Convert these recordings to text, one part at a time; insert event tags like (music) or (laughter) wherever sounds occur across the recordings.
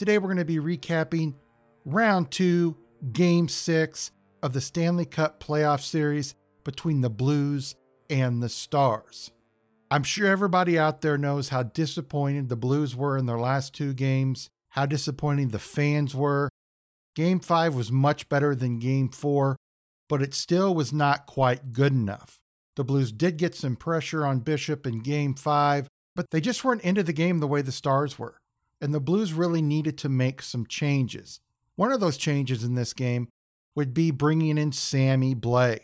Today we're going to be recapping round two, game six of the Stanley Cup playoff series between the Blues and the Stars. I'm sure everybody out there knows how disappointed the Blues were in their last two games, how disappointing the fans were. Game five was much better than game four, but it still was not quite good enough. The Blues did get some pressure on Bishop in game five, but they just weren't into the game the way the Stars were. And the Blues really needed to make some changes. One of those changes in this game would be bringing in Sammy Blais.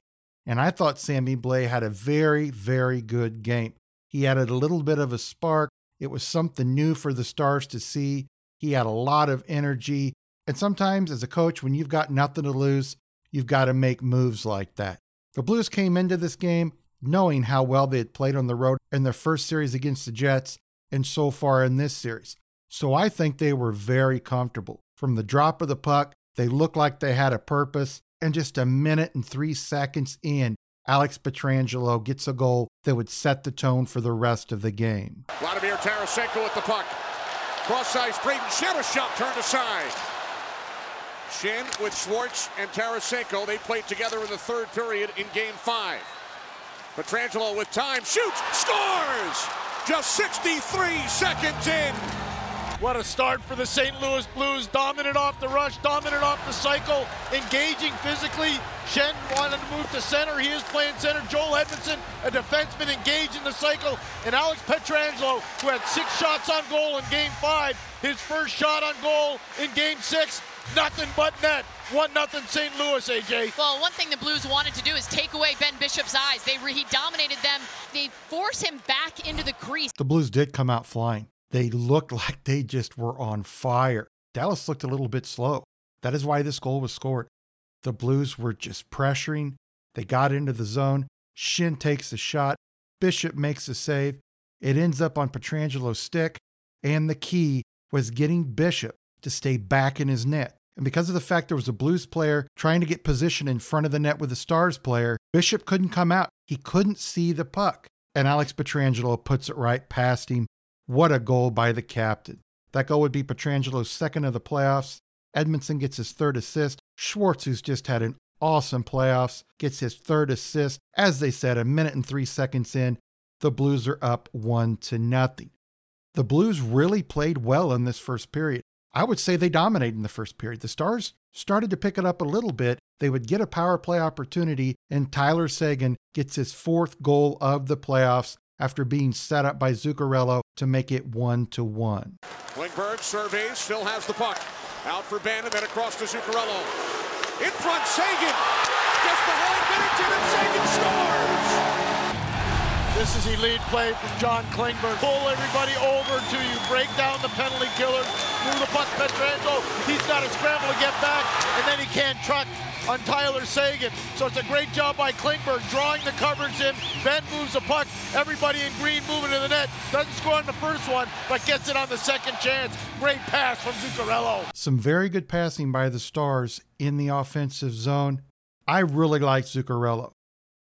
And I thought Sammy Blais had a very, very good game. He added a little bit of a spark. It was something new for the Stars to see. He had a lot of energy. And sometimes, as a coach, when you've got nothing to lose, you've got to make moves like that. The Blues came into this game knowing how well they had played on the road in their first series against the Jets and so far in this series. So I think they were very comfortable. From the drop of the puck, they looked like they had a purpose. And just a minute and three seconds in, Alex Pietrangelo gets a goal that would set the tone for the rest of the game. Vladimir Tarasenko with the puck. Cross ice, Brayden Schenn a shot turned aside. Schenn with Schwartz and Tarasenko. They played together in the third period in game five. Pietrangelo with time, shoots, scores! Just 63 seconds in. What a start for the St. Louis Blues. Dominant off the rush, dominant off the cycle, engaging physically. Schenn wanted to move to center. He is playing center. Joel Edmundson, a defenseman, engaged in the cycle. And Alex Pietrangelo, who had six shots on goal in game five, his first shot on goal in game six, nothing but net. One nothing St. Louis, AJ. Well, one thing the Blues wanted to do is take away Ben Bishop's eyes. They he dominated them. They force him back into the crease. The Blues did come out flying. They looked (laughs) like they just were on fire. Dallas looked a little bit slow. That is why this goal was scored. The Blues were just pressuring. They got into the zone. Schenn takes the shot. Bishop makes a save. It ends up on Pietrangelo's stick. And the key was getting Bishop to stay back in his net. And because of the fact there was a Blues player trying to get position in front of the net with the Stars player, Bishop couldn't come out. He couldn't see the puck. And Alex Pietrangelo puts it right past him. What a goal by the captain. That goal would be Pietrangelo's second of the playoffs. Edmundson gets his third assist. Schwartz, who's just had an awesome playoffs, gets his third assist. As they said, a minute and three seconds in, the Blues are up one to nothing. The Blues really played well in this first period. I would say they dominated in the first period. The Stars started to pick it up a little bit. They would get a power play opportunity, and Tyler Seguin gets his fourth goal of the playoffs after being set up by Zuccarello to make it one to one. Klingberg surveys, still has the puck. Out for and then across to Zuccarello. In front, Seguin. Just behind Binnington and Seguin scores. This is elite play from John Klingberg. Pull everybody over to you. Break down the penalty killer. Move the puck Pietrangelo. He's got to scramble to get back, and then he can't truck on Tyler Seguin. So it's a great job by Klingberg drawing the coverage in. Ben moves the puck. Everybody in green moving to the net. Doesn't score on the first one, but gets it on the second chance. Great pass from Zuccarello. Some very good passing by the Stars in the offensive zone. I really like Zuccarello.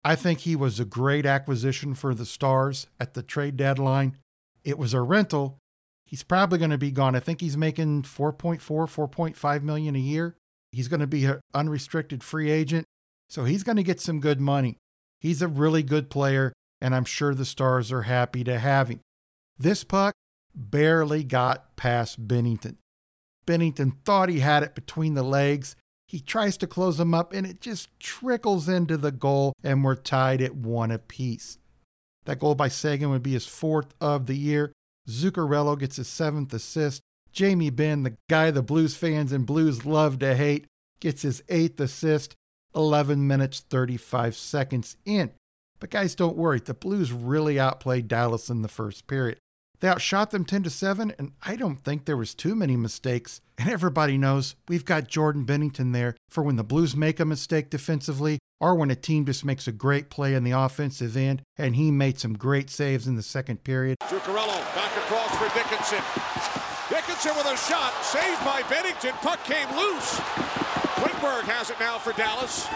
I think he was a great acquisition for the Stars at the trade deadline. It was a rental. He's probably going to be gone. I think he's making 4.4, 4.5 million a year. He's going to be an unrestricted free agent. So he's going to get some good money. He's a really good player, and I'm sure the Stars are happy to have him. This puck barely got past Binnington. Binnington thought he had it between the legs. He tries to close them up, and it just trickles into the goal, and we're tied at one apiece. That goal by Seguin would be his fourth of the year. Zuccarello gets his seventh assist. Jamie Benn, the guy the Blues fans and Blues love to hate, gets his eighth assist, 11 minutes 35 seconds in. But guys, don't worry, the Blues really outplayed Dallas in the first period. They outshot them 10 to 7, and I don't think there was too many mistakes. And everybody knows we've got Jordan Binnington there for when the Blues make a mistake defensively or when a team just makes a great play in the offensive end, and he made some great saves in the second period. Zuccarello back across for Dickinson. Dickinson with a shot, saved by Binnington. Puck came loose. Klingberg has it now for Dallas.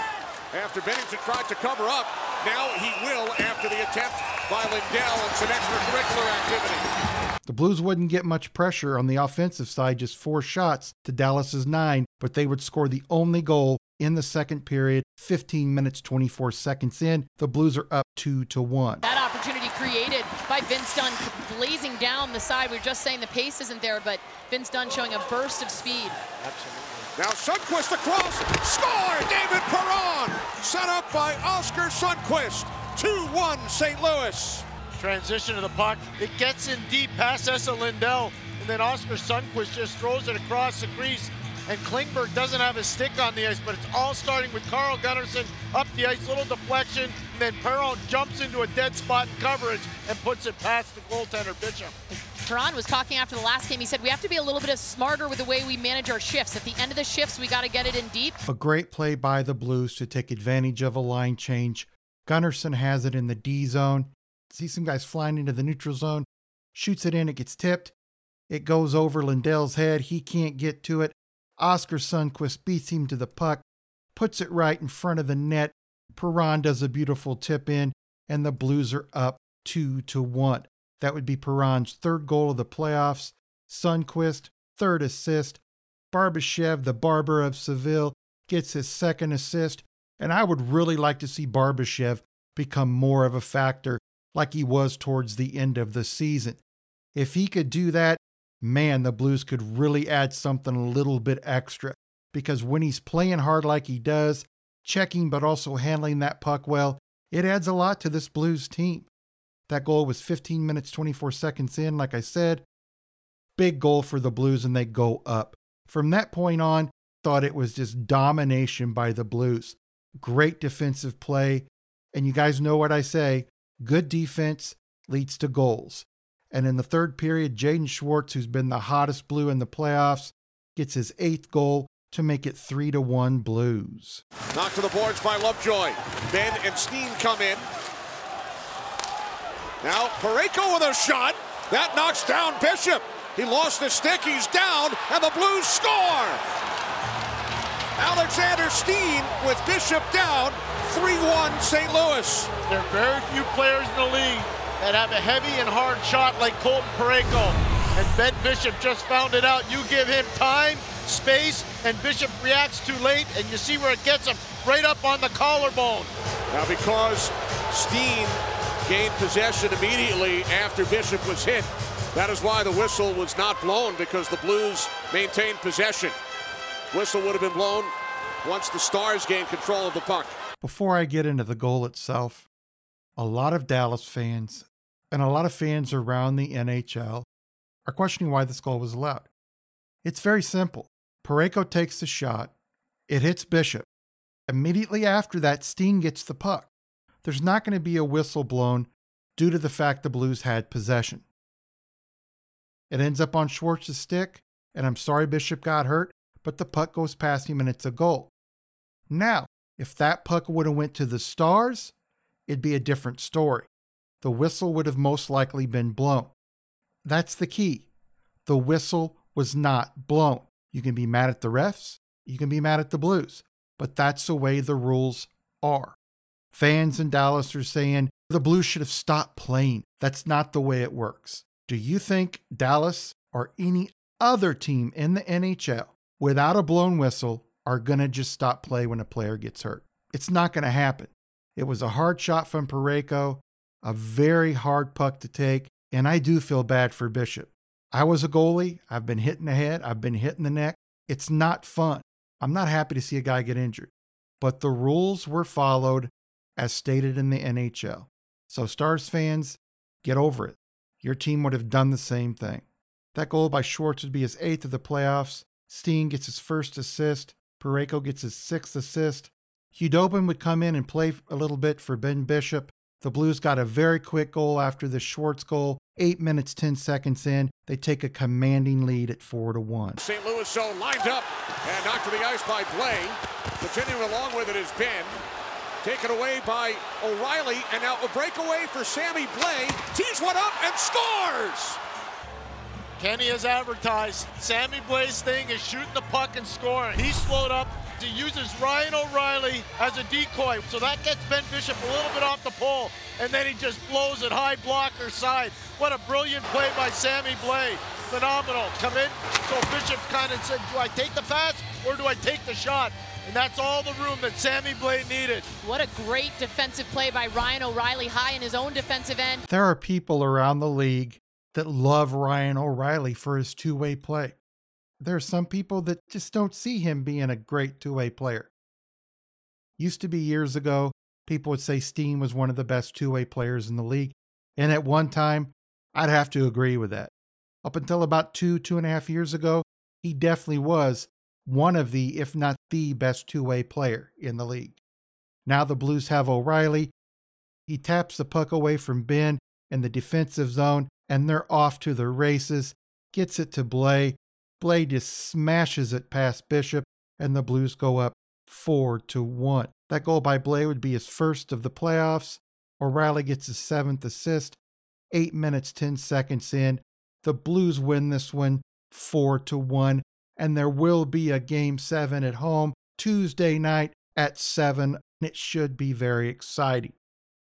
After Binnington tried to cover up, now he will after the attempt by Lindell and some extracurricular activity. The Blues wouldn't get much pressure on the offensive side, just four shots to Dallas's nine, but they would score the only goal in the second period, 15 minutes 24 seconds in. The Blues are up 2 to 1. That opportunity created by Vince Dunn blazing down the side. We are just saying the pace isn't there, but Vince Dunn showing a burst of speed. Absolutely. Now Sundqvist across, score! David Perron, set up by Oscar Sundqvist. 2-1 St. Louis. Transition to the puck. It gets in deep past Esa Lindell, and then Oscar Sundqvist just throws it across the crease. And Klingberg doesn't have his stick on the ice, but it's all starting with Carl Gunnarsson up the ice, little deflection, and then Perron jumps into a dead spot in coverage and puts it past the goaltender Bishop. Perron was talking after the last game. He said, We have to be a little bit smarter with the way we manage our shifts. At the end of the shifts, we got to get it in deep. A great play by the Blues to take advantage of a line change. Gunnarsson has it in the D zone. See some guys flying into the neutral zone, shoots it in, it gets tipped. It goes over Lindell's head. He can't get to it. Oscar Sundqvist beats him to the puck, puts it right in front of the net. Perron does a beautiful tip in, and the Blues are up two to one. That would be Perron's third goal of the playoffs. Sundqvist, third assist. Barbashev, the barber of Seville, gets his second assist. And I would really like to see Barbashev become more of a factor like he was towards the end of the season. If he could do that, man, the Blues could really add something a little bit extra. Because when he's playing hard like he does, checking but also handling that puck well, it adds a lot to this Blues team. That goal was 15 minutes 24 seconds in, like I said. Big goal for the Blues, and they go up. From that point on, thought it was just domination by the Blues. Great defensive play. And you guys know what I say good defense leads to goals. And in the third period, Jaden Schwartz, who's been the hottest blue in the playoffs, gets his eighth goal to make it 3 to 1 Blues. Knocked to the boards by Lovejoy. Ben and Steen come in. Now Parayko with a shot. That knocks down Bishop. He lost the stick. He's down, and the Blues score. Alexander Steen with Bishop down. 3-1 St. Louis. There are very few players in the league that have a heavy and hard shot like Colton Parayko. And Ben Bishop just found it out. You give him time, space, and Bishop reacts too late, and you see where it gets him right up on the collarbone. Now, because Steen gained possession immediately after Bishop was hit, that is why the whistle was not blown because the Blues maintained possession. Whistle would have been blown once the Stars gained control of the puck. Before I get into the goal itself, a lot of Dallas fans and a lot of fans around the NHL are questioning why this goal was allowed. It's very simple. Parayko takes the shot, it hits Bishop. Immediately after that, Steen gets the puck. There's not going to be a whistle blown due to the fact the Blues had possession. It ends up on Schwartz's stick, and I'm sorry Bishop got hurt, but the puck goes past him and it's a goal. Now, if that puck would have went to the Stars, it'd be a different story. The whistle would have most likely been blown. That's the key. The whistle was not blown. You can be mad at the refs, you can be mad at the Blues, but that's the way the rules are. Fans in Dallas are saying the Blues should have stopped playing. That's not the way it works. Do you think Dallas or any other team in the NHL without a blown whistle are going to just stop play when a player gets hurt? It's not going to happen. It was a hard shot from Parayko, a very hard puck to take, and I do feel bad for Bishop. I was a goalie. I've been hitting the head, I've been hitting the neck. It's not fun. I'm not happy to see a guy get injured, but the rules were followed as stated in the NHL. So, Stars fans, get over it. Your team would have done the same thing. That goal by Schwartz would be his eighth of the playoffs. Steen gets his first assist. Parayko gets his sixth assist. Khudobin would come in and play a little bit for Benn Bishop. The Blues got a very quick goal after the Schwartz goal Eight minutes, 10 seconds in, they take a commanding lead at 4 to 1. St. Louis zone lined up and knocked to the ice by Blais. Continuing along with it is Ben. Taken away by O'Reilly, and now a breakaway for Sammy Blais. Tees one up and scores! Kenny has advertised Sammy Blais's thing is shooting the puck and scoring. He slowed up. He uses Ryan O'Reilly as a decoy. So that gets Ben Bishop a little bit off the pole. And then he just blows it high blocker side. What a brilliant play by Sammy Blais. Phenomenal. Come in. So Bishop kind of said, do I take the pass or do I take the shot? And that's all the room that Sammy Blais needed. What a great defensive play by Ryan O'Reilly, high in his own defensive end. There are people around the league that love Ryan O'Reilly for his two way play. There are some people that just don't see him being a great two way player. Used to be years ago, people would say Steen was one of the best two way players in the league. And at one time, I'd have to agree with that. Up until about two, two and a half years ago, he definitely was one of the, if not the best two way player in the league. Now the Blues have O'Reilly. He taps the puck away from Benn in the defensive zone, and they're off to the races. Gets it to Blais. Blais just smashes it past Bishop, and the Blues go up four to one. That goal by Blais would be his first of the playoffs. O'Reilly gets his seventh assist. Eight minutes, 10 seconds in. The Blues win this one four to one and there will be a game seven at home Tuesday night at seven. It should be very exciting.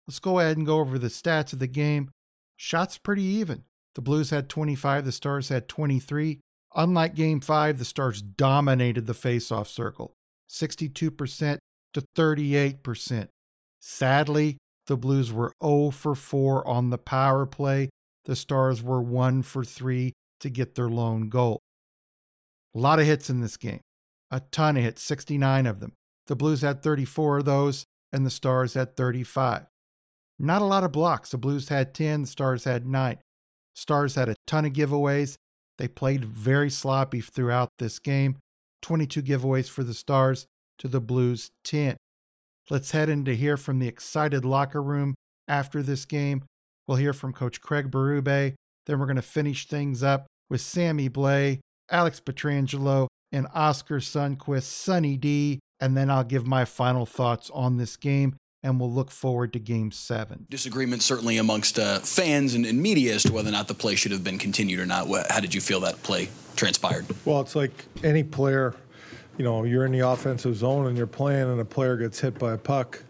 Let's go ahead and go over the stats of the game. Shots pretty even. The Blues had 25, the Stars had 23. Unlike game five, the Stars dominated the faceoff circle 62% to 38%. Sadly, the Blues were 0 for 4 on the power play. The Stars were 1 for 3 to get their lone goal. A lot of hits in this game. A ton of hits, 69 of them. The Blues had 34 of those, and the Stars had 35. Not a lot of blocks. The Blues had 10, the Stars had 9. Stars had a ton of giveaways. They played very sloppy throughout this game. 22 giveaways for the Stars to the Blues 10. Let's head in to hear from the excited locker room after this game. We'll hear from Coach Craig Berube. Then we're going to finish things up with Sammy Blais Alex Pietrangelo, and Oscar Sundqvist, Sunny D, and then I'll give my final thoughts on this game and we'll look forward to game seven. Disagreement certainly amongst uh, fans and, and, media as to whether or not the play should have been continued or not. How did you feel that play transpired? Well, it's like any player, you know, you're in the offensive zone and you're playing and a player gets hit by a puck,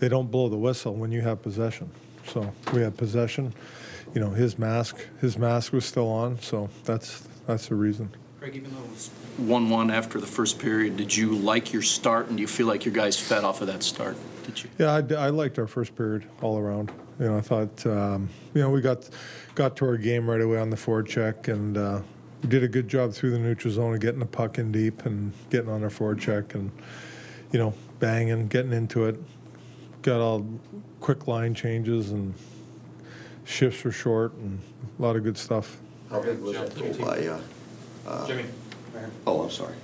they don't blow the whistle when you have possession. So we had possession. You know, his mask, his mask was still on, so that's that's the reason. Craig, even though it was 1 1 after the first period, did you like your start and do you feel like your guys fed off of that start? Did you? Yeah, I, I liked our first period all around. You know, I thought, um, you know, we got got to our game right away on the forecheck and uh, we did a good job through the neutral zone of getting the puck in deep and getting on our forecheck and, you know, banging, getting into it. Got all quick line changes and shifts were short and a lot of good stuff. How big was that goal by uh, uh, Jimmy. Oh, I'm sorry.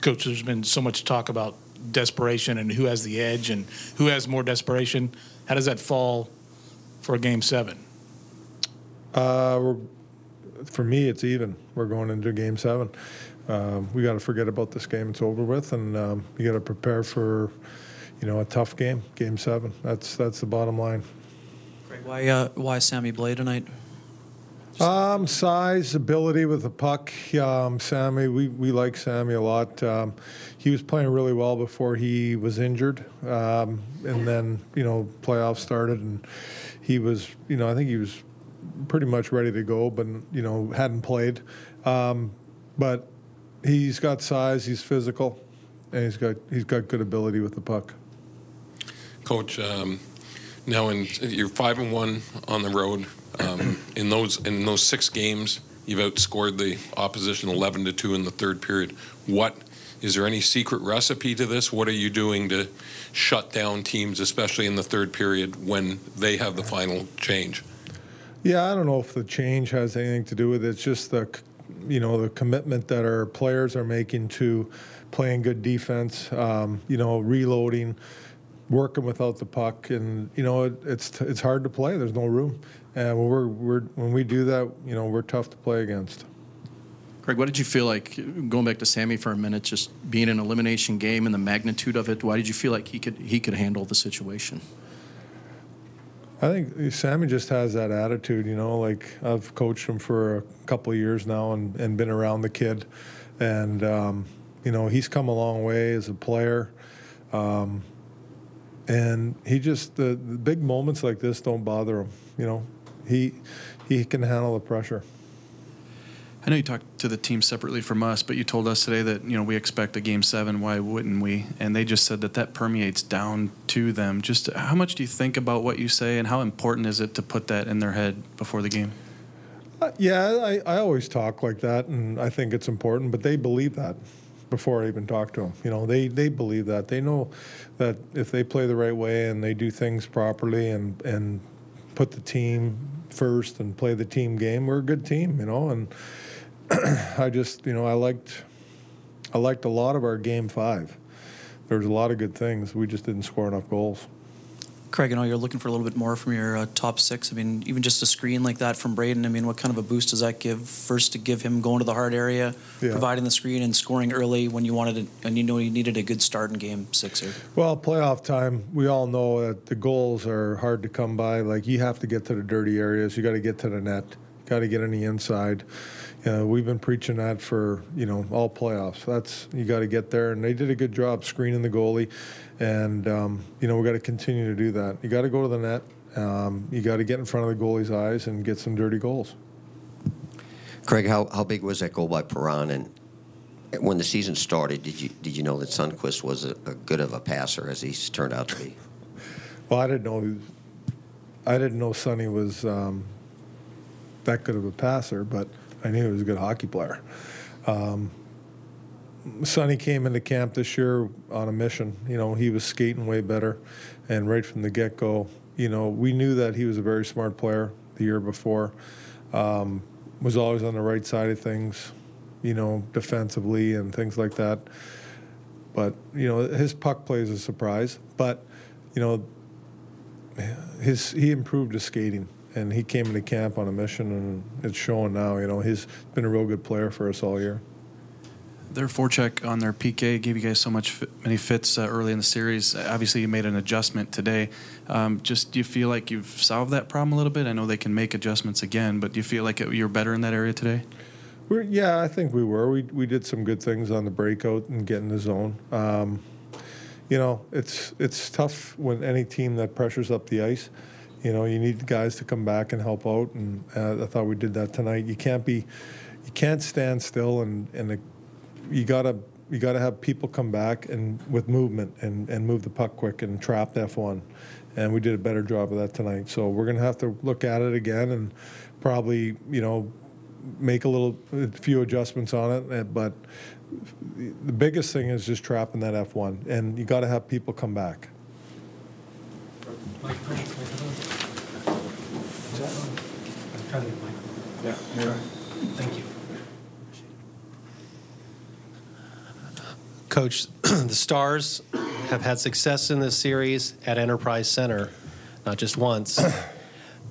Coach, there's been so much talk about desperation and who has the edge and who has more desperation. How does that fall for a game seven? Uh, for me, it's even. We're going into game seven. Um, we got to forget about this game. It's over with, and um, you got to prepare for, you know, a tough game. Game seven. That's that's the bottom line. Greg, why uh, why Sammy Blais tonight? Um, size, ability with the puck. Um, Sammy, we, we like Sammy a lot. Um, he was playing really well before he was injured, um, and then you know playoffs started, and he was you know I think he was pretty much ready to go, but you know hadn't played. Um, but he's got size, he's physical, and he's got he's got good ability with the puck. Coach, um, now in you're five and one on the road. Um, in those in those six games, you've outscored the opposition 11 to two in the third period. What is there any secret recipe to this? What are you doing to shut down teams, especially in the third period when they have the final change? Yeah, I don't know if the change has anything to do with it. It's just the, you know, the commitment that our players are making to playing good defense. Um, you know, reloading working without the puck, and you know it, it's it's hard to play. There's no room, and when we're, we're when we do that, you know we're tough to play against. Craig, what did you feel like going back to Sammy for a minute, just being an elimination game and the magnitude of it? Why did you feel like he could he could handle the situation? I think Sammy just has that attitude, you know. Like I've coached him for a couple of years now and, and been around the kid, and um, you know he's come a long way as a player. Um, and he just the, the big moments like this don't bother him. You know, he he can handle the pressure. I know you talked to the team separately from us, but you told us today that you know we expect a game seven. Why wouldn't we? And they just said that that permeates down to them. Just how much do you think about what you say, and how important is it to put that in their head before the game? Uh, yeah, I, I always talk like that, and I think it's important. But they believe that before I even talk to them. You know, they they believe that. They know that if they play the right way and they do things properly and and put the team first and play the team game, we're a good team. You know, and (clears throat) I just, you know, I liked, I liked a lot of our game five. There was a lot of good things. We just didn't score enough goals. Craig, I know you're looking for a little bit more from your uh, top six. I mean, even just a screen like that from Brayden, I mean, what kind of a boost does that give? First, to give him going to the hard area, yeah. providing the screen and scoring early when you wanted it, and you know you needed a good start in game six here. Well, playoff time, we all know that the goals are hard to come by. Like, you have to get to the dirty areas, you got to get to the net, got to get on the inside. Uh, we've been preaching that for you know all playoffs. That's you got to get there, and they did a good job screening the goalie, and um, you know we got to continue to do that. You got to go to the net. Um, you got to get in front of the goalie's eyes and get some dirty goals. Craig, how, how big was that goal by Perron? And when the season started, did you did you know that Sundqvist was a, a good of a passer as he's turned out to be? Well, I didn't know. I didn't know Sonny was um, that good of a passer, but I knew he was a good hockey player. Um, Sonny came into camp this year on a mission. You know, he was skating way better, and right from the get go, you know, we knew that he was a very smart player the year before. Um, was always on the right side of things, you know, defensively and things like that. But you know, his puck play is a surprise. But you know, his he improved his skating and he came into camp on a mission, and it's showing now. You know, he's been a real good player for us all year. Their forecheck on their PK gave you guys so much many fits uh, early in the series. Obviously, you made an adjustment today. Um, just do you feel like you've solved that problem a little bit? I know they can make adjustments again, but do you feel like you're better in that area today? We're, yeah, I think we were. We we did some good things on the breakout and getting the zone. Um, you know, it's it's tough when any team that pressures up the ice you know, you need guys to come back and help out, and uh, I thought we did that tonight. You can't be, you can't stand still, and and the, you gotta you gotta have people come back and with movement and and move the puck quick and trap F one, and we did a better job of that tonight. So we're gonna have to look at it again and probably you know make a little a few adjustments on it, eh, but the biggest thing is just trapping that F one, and you got to have people come back. Yeah. Thank you. Coach, (clears throat) the Stars have had success in this series at Enterprise Center, not just once.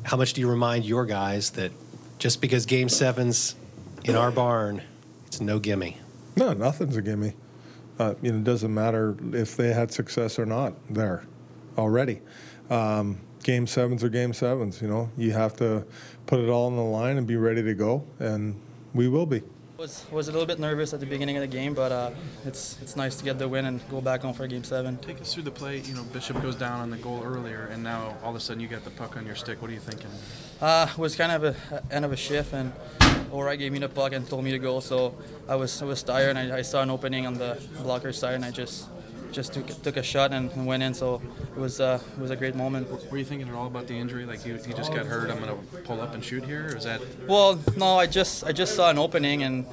How much do you remind your guys that just because Game Seven's in our barn, it's no gimme? No, nothing's a gimme. Uh, you know, it doesn't matter if they had success or not there already. Um, game sevens are game sevens. You know, you have to put it all on the line and be ready to go, and we will be. Was was a little bit nervous at the beginning of the game, but uh, it's it's nice to get the win and go back on for game seven. Take us through the play. You know, Bishop goes down on the goal earlier, and now all of a sudden you get the puck on your stick. What are you thinking? Uh, it was kind of a, a end of a shift, and O'Reilly gave me the puck and told me to go. So I was I was tired, and I, I saw an opening on the blocker side, and I just just took, took a shot and, and went in. So it was uh, it was a great moment. Were you thinking at all about the injury? Like you, you just got hurt. I'm gonna pull up and shoot here. Or is that? Well, no. I just I just saw an opening and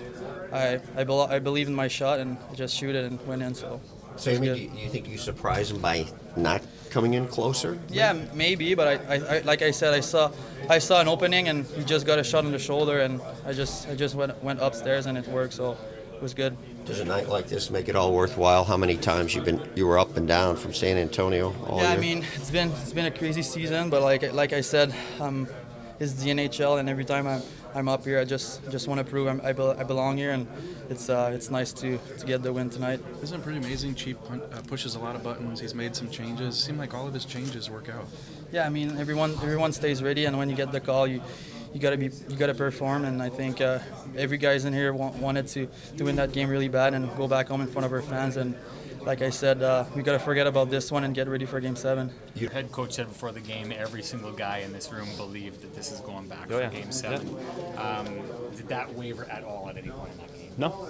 I I, be, I believe in my shot and just shoot it and went in. So. Sammy, do you, do you think you surprised him by not coming in closer? Yeah, maybe, but I, I, I, like I said, I saw I saw an opening and he just got a shot on the shoulder and I just I just went went upstairs and it worked. So it was good. Does a night like this make it all worthwhile? How many times you've been you were up and down from San Antonio all yeah, year? I mean it's been it's been a crazy season, but like like I said, um, it's the NHL, and every time I'm I'm up here, I just just want to prove I'm, I, be, I belong here, and it's uh, it's nice to to get the win tonight. Isn't it pretty amazing? Cheap uh, pushes a lot of buttons. He's made some changes. Seem like all of his changes work out. Yeah, I mean everyone everyone stays ready, and when you get the call, you you gotta be you gotta perform. And I think uh, every guys in here want, wanted to to win that game really bad and go back home in front of our fans. And like I said, uh, we gotta forget about this one and get ready for Game Seven. Your head coach said before the game, every single guy in this room believed that this is going back Oh, for yeah. Game Seven. Um, did that waver at all at any point in that game? No.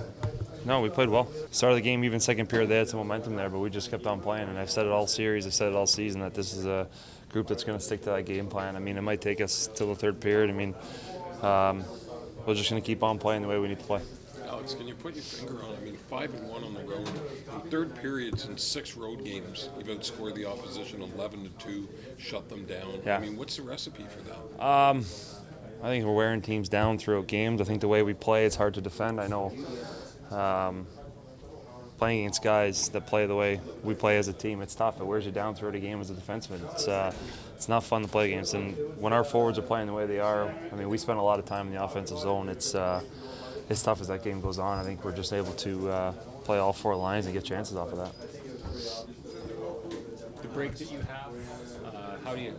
No, we played well. Start of the game, even second period, they had some momentum there, but we just kept on playing. And I've said it all series, I've said it all season that this is a group that's going to stick to that game plan. I mean, it might take us till the third period. I mean, um, we're just going to keep on playing the way we need to play. Alex, can you put your finger on? I mean, five and one on the road. In third periods in six road games, you've outscored the opposition eleven to two, shut them down. Yeah. I mean, what's the recipe for that? Um, I think we're wearing teams down throughout games. I think the way we play, it's hard to defend. I know um, playing against guys that play the way we play as a team, it's tough. It wears you down throughout a game as a defenseman. It's uh, it's not fun to play against. And when our forwards are playing the way they are, I mean, we spend a lot of time in the offensive zone. It's uh, it's tough as that game goes on. I think we're just able to uh, play all four lines and get chances off of that. The break that you have, uh, how do you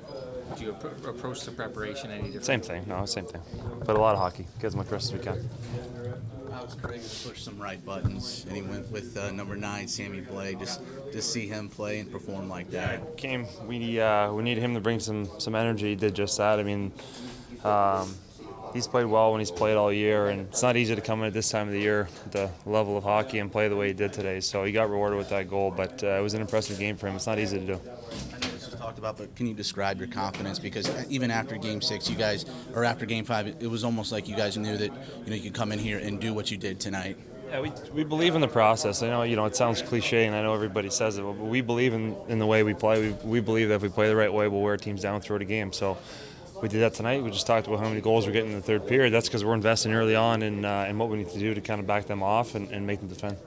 do you appro- approach the preparation any different? Same thing. No, same thing. But a lot of hockey. Get as much rest as we can. Alex Craig has pushed some right buttons, and he went with uh, number nine, Sammy Blais. Just to see him play and perform like that. Came. We uh, we need him to bring some some energy. He did just that. I mean, um, he's played well when he's played all year, and it's not easy to come in at this time of the year, the level of hockey, and play the way he did today. So he got rewarded with that goal, but uh, it was an impressive game for him. It's not easy to do. Talked about, but can you describe your confidence? Because even after Game Six, you guys, or after Game Five, it, was almost like you guys knew that you know you could come in here and do what you did tonight. Yeah, we, we believe in the process. I know you know it sounds cliche, and I know everybody says it, but we believe in, in the way we play. We, we believe that if we play the right way, we'll wear teams down throughout a game. So we did that tonight. We just talked about how many goals we're getting in the third period. That's because we're investing early on in, uh, in what we need to do to kind of back them off and, and make them defend.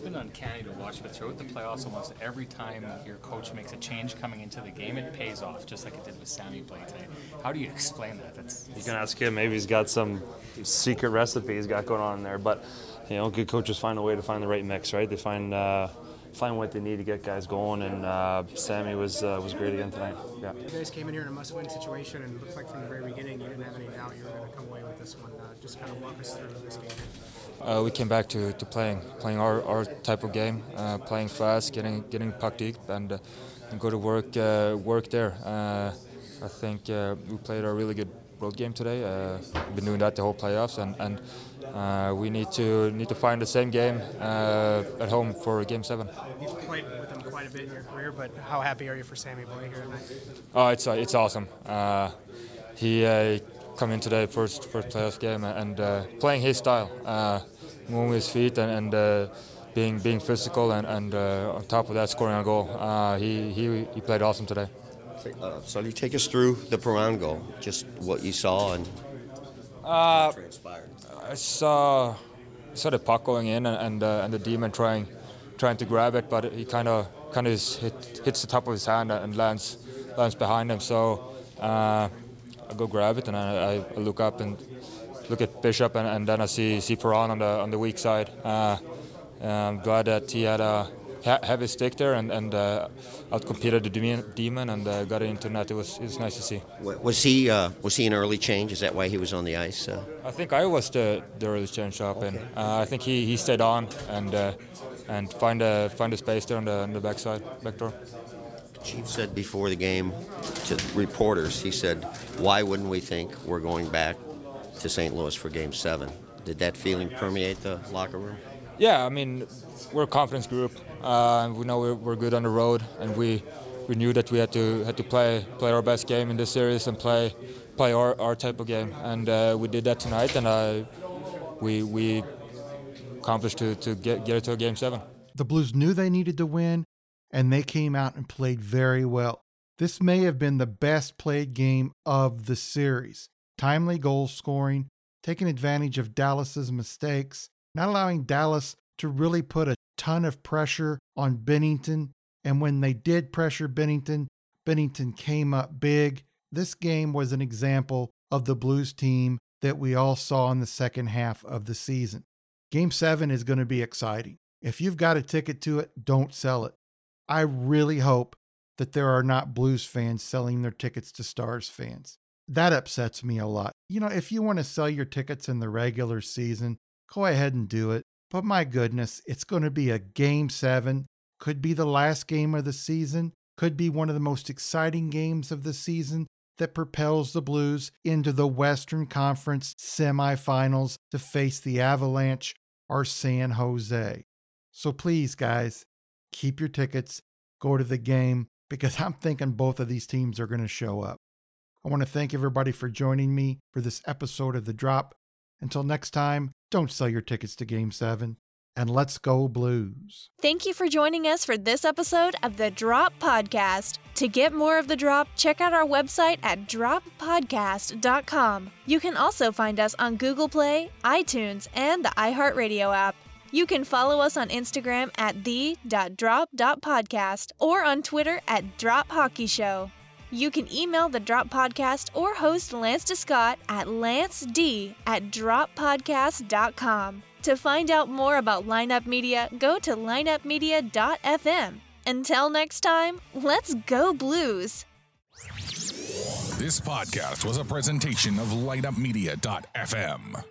It's been uncanny to watch, but throughout the playoffs, almost every time your coach makes a change coming into the game, it pays off, just like it did with Sammy Blais today. How do you explain that? That's You can ask him. Maybe he's got some secret recipe he's got going on in there. But you know, good coaches find a way to find the right mix, right? They find uh, find what they need to get guys going. And uh, Sammy was uh, was great again tonight. Yeah. You guys came in here in a must-win situation, and it looked like from the very beginning you didn't have any doubt you were going to come away with this one. Uh, just kind of walk us through this game. Uh, we came back to, to playing playing our, our type of game, uh, playing fast, getting getting puck deep, and, uh, and go to work uh, work there. Uh, I think uh, we played a really good road game today. Uh, we've been doing that the whole playoffs, and, and uh, we need to need to find the same game uh, at home for Game Seven. You've played with him quite a bit in your career, but how happy are you for Sammy Boy here tonight? Oh, it's uh, it's awesome. Uh, he come in today first first playoff game and uh, playing his style, uh, moving his feet and, and uh, being being physical and, and uh, on top of that scoring a goal. Uh, he, he he played awesome today. Uh, so you take us through the Perron goal, just what you saw and Uh, transpired. I saw saw the puck going in and and, uh, and the demon trying trying to grab it, but he kind of kind of hit, hits the top of his hand and lands lands behind him. So uh, I go grab it and I, I look up and look at Bishop and, and then I see see Perron on the on the weak side. Uh, I'm glad that he had a heavy stick there and and uh, outcompeted the demon, and uh, got it into net. It was it was nice to see. Was he uh, was he an early change? Is that why he was on the ice? Uh, I think I was the, the early change up, and uh, I think he, he stayed on and uh, and find a find a space there on the on the backside back door. Chief said before the game to reporters, he said, "Why wouldn't we think we're going back to St. Louis for Game 7? Did that feeling permeate the locker room? Yeah, I mean we're a confidence group. Uh, we know we're, we're good on the road, and we we knew that we had to had to play play our best game in this series and play play our, our type of game, and uh, we did that tonight, and uh, we we accomplished to, to get get it to a game seven. The Blues knew they needed to win, and they came out and played very well. This may have been the best played game of the series. Timely goal scoring, taking advantage of Dallas's mistakes, not allowing Dallas to really put a ton of pressure on Binnington. And when they did pressure Binnington, Binnington came up big. This game was an example of the Blues team that we all saw in the second half of the season. Game seven is going to be exciting. If you've got a ticket to it, don't sell it. I really hope that there are not Blues fans selling their tickets to Stars fans. That upsets me a lot. You know, if you want to sell your tickets in the regular season, go ahead and do it. But my goodness, it's going to be a game seven. Could be the last game of the season. Could be one of the most exciting games of the season that propels the Blues into the Western Conference semifinals to face the Avalanche or San Jose. So please, guys, keep your tickets, go to the game, because I'm thinking both of these teams are going to show up. I want to thank everybody for joining me for this episode of The Drop. Until next time, don't sell your tickets to Game 7 and let's go Blues. Thank you for joining us for this episode of the Drop Podcast. To get more of The Drop, check out our website at droppodcast.com. You can also find us on Google Play, iTunes, and the iHeartRadio app. You can follow us on Instagram at the.drop.podcast or on Twitter at Drop Hockey Show. You can email the Drop Podcast or host Lance DeScott at lanced at droppodcast.com. To find out more about Lineup Media, go to lineupmedia.fm. Until next time, let's go Blues! This podcast was a presentation of lineupmedia.fm.